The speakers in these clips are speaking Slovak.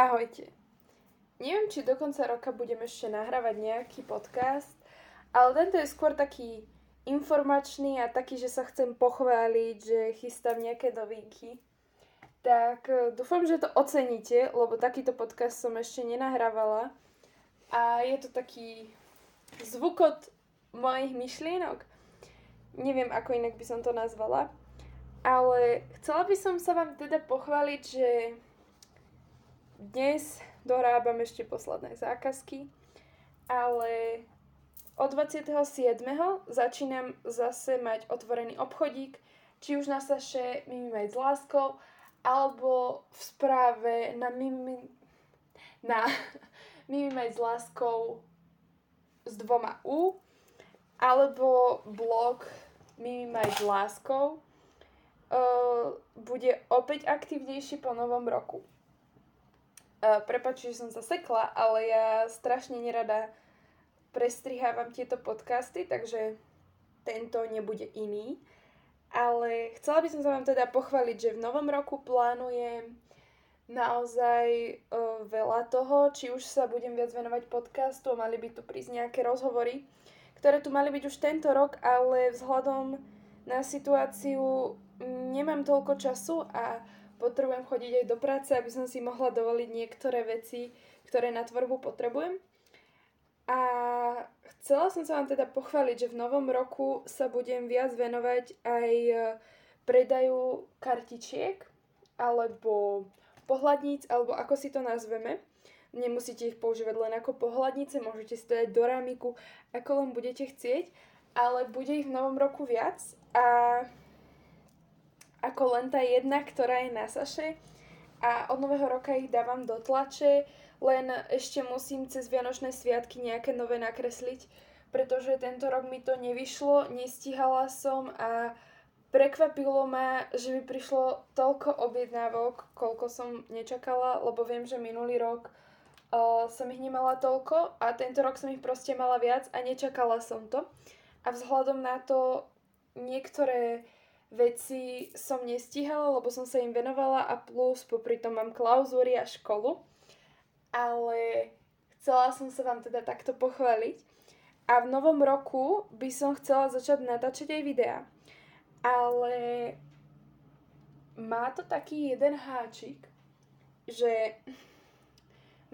Ahojte. Neviem, či do konca roka budem ešte nahrávať nejaký podcast, ale tento je skôr taký informačný a taký, že sa chcem pochváliť, že chystám nejaké novinky. Tak e, dúfam, že to oceníte, lebo takýto podcast som ešte nenahrávala. A je to taký zvukot mojich myšlienok. Neviem, ako inak by som to nazvala. Ale chcela by som sa vám teda pochváliť, že dnes dorábam ešte posledné zákazky, ale od 27. začínam zase mať otvorený obchodík, či už na Saše Mimi Made s láskou, alebo v správe na Mimi, na Mimi Made s láskou s dvoma U, alebo blog Mimi Made s láskou uh, bude opäť aktívnejší po novom roku. Uh, že som sa sekla, ale ja strašne nerada prestrihávam tieto podcasty, takže tento nebude iný. Ale chcela by som sa vám teda pochváliť, že v novom roku plánujem naozaj uh, veľa toho, či už sa budem viac venovať podcastu, mali by tu prísť nejaké rozhovory, ktoré tu mali byť už tento rok, ale vzhľadom na situáciu nemám toľko času a potrebujem chodiť aj do práce, aby som si mohla dovoliť niektoré veci, ktoré na tvorbu potrebujem. A chcela som sa vám teda pochváliť, že v novom roku sa budem viac venovať aj e, predaju kartičiek alebo pohľadníc, alebo ako si to nazveme. Nemusíte ich používať len ako pohľadnice, môžete si to dať do rámiku, ako len budete chcieť, ale bude ich v novom roku viac a ako len tá jedna, ktorá je na Saše a od nového roka ich dávam do tlače, len ešte musím cez Vianočné sviatky nejaké nové nakresliť, pretože tento rok mi to nevyšlo, nestihala som a prekvapilo ma, že mi prišlo toľko objednávok, koľko som nečakala, lebo viem, že minulý rok uh, som ich nemala toľko a tento rok som ich proste mala viac a nečakala som to. A vzhľadom na to niektoré veci som nestíhala, lebo som sa im venovala a plus popri tom mám klauzúry a školu. Ale chcela som sa vám teda takto pochváliť. A v novom roku by som chcela začať natáčať aj videá. Ale má to taký jeden háčik, že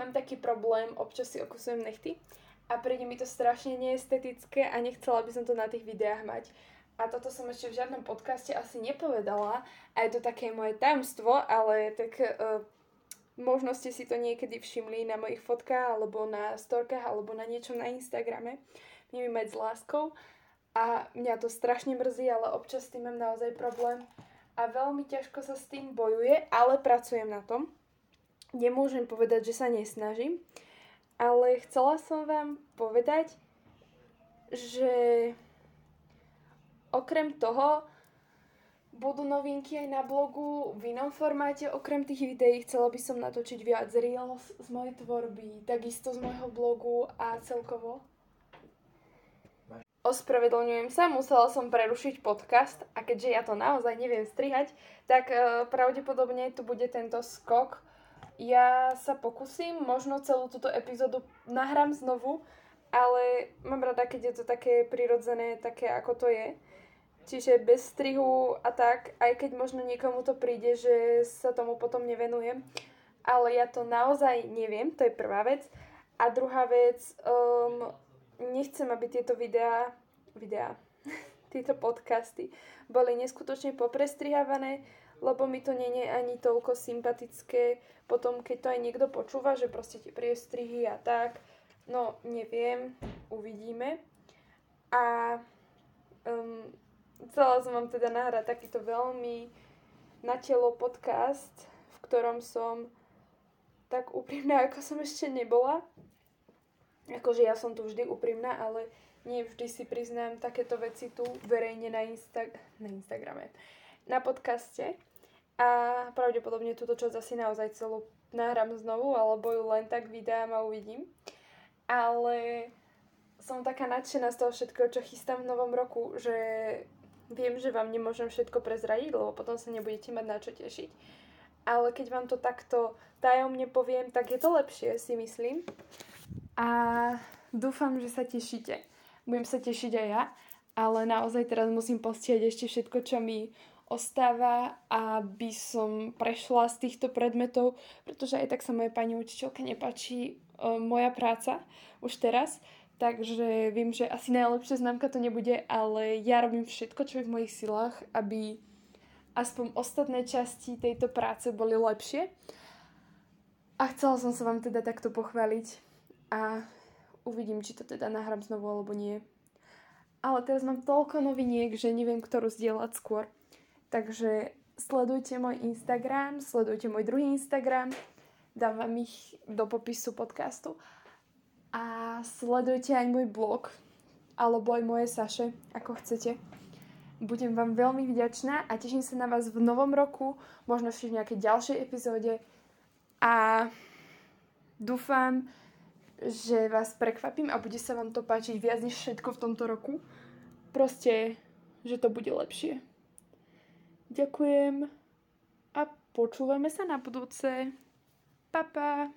mám taký problém, občas si okusujem nechty a príde mi to strašne neestetické a nechcela by som to na tých videách mať a toto som ešte v žiadnom podcaste asi nepovedala a je to také moje tajomstvo, ale tak uh, možno ste si to niekedy všimli na mojich fotkách alebo na storkách alebo na niečom na Instagrame. Neviem mať s láskou a mňa to strašne mrzí, ale občas s tým mám naozaj problém a veľmi ťažko sa s tým bojuje, ale pracujem na tom. Nemôžem povedať, že sa nesnažím, ale chcela som vám povedať, že Okrem toho budú novinky aj na blogu v inom formáte. Okrem tých videí chcela by som natočiť viac reels z mojej tvorby, takisto z môjho blogu a celkovo. Ospravedlňujem sa, musela som prerušiť podcast a keďže ja to naozaj neviem strihať, tak uh, pravdepodobne tu bude tento skok. Ja sa pokúsim, možno celú túto epizódu nahrám znovu, ale mám rada, keď je to také prirodzené, také ako to je. Čiže bez strihu a tak, aj keď možno niekomu to príde, že sa tomu potom nevenujem. Ale ja to naozaj neviem, to je prvá vec. A druhá vec, um, nechcem, aby tieto videá, videá, tieto podcasty boli neskutočne poprestrihávané, lebo mi to je ani toľko sympatické potom, keď to aj niekto počúva, že proste tie priestrihy a tak. No, neviem, uvidíme. A um, Chcela som vám teda nahrať takýto veľmi na telo podcast, v ktorom som tak úprimná, ako som ešte nebola. Akože ja som tu vždy úprimná, ale nie vždy si priznám takéto veci tu verejne na, Insta- na Instagrame, na podcaste. A pravdepodobne túto časť asi naozaj celú nahrám znovu, alebo ju len tak vydám a uvidím. Ale som taká nadšená z toho všetkého, čo chystám v novom roku, že Viem, že vám nemôžem všetko prezradiť, lebo potom sa nebudete mať na čo tešiť. ale keď vám to takto tajomne poviem, tak je to lepšie, si myslím. A dúfam, že sa tešíte. Budem sa tešiť aj ja, ale naozaj teraz musím postieť ešte všetko, čo mi ostáva, aby som prešla z týchto predmetov, pretože aj tak sa mojej pani učiteľke nepáči uh, moja práca už teraz, takže viem, že asi najlepšia známka to nebude, ale ja robím všetko, čo je v mojich silách, aby aspoň ostatné časti tejto práce boli lepšie. A chcela som sa vám teda takto pochváliť a uvidím, či to teda nahrám znovu alebo nie. Ale teraz mám toľko noviniek, že neviem, ktorú zdieľať skôr. Takže sledujte môj Instagram, sledujte môj druhý Instagram, dám vám ich do popisu podcastu. A sledujte aj môj blog, alebo aj moje Saše, ako chcete. Budem vám veľmi vďačná a teším sa na vás v novom roku, možno ešte v nejakej ďalšej epizóde a dúfam, že vás prekvapím a bude sa vám to páčiť viac než všetko v tomto roku. Proste, že to bude lepšie. Ďakujem a počúvame sa na budúce. Pa, pa.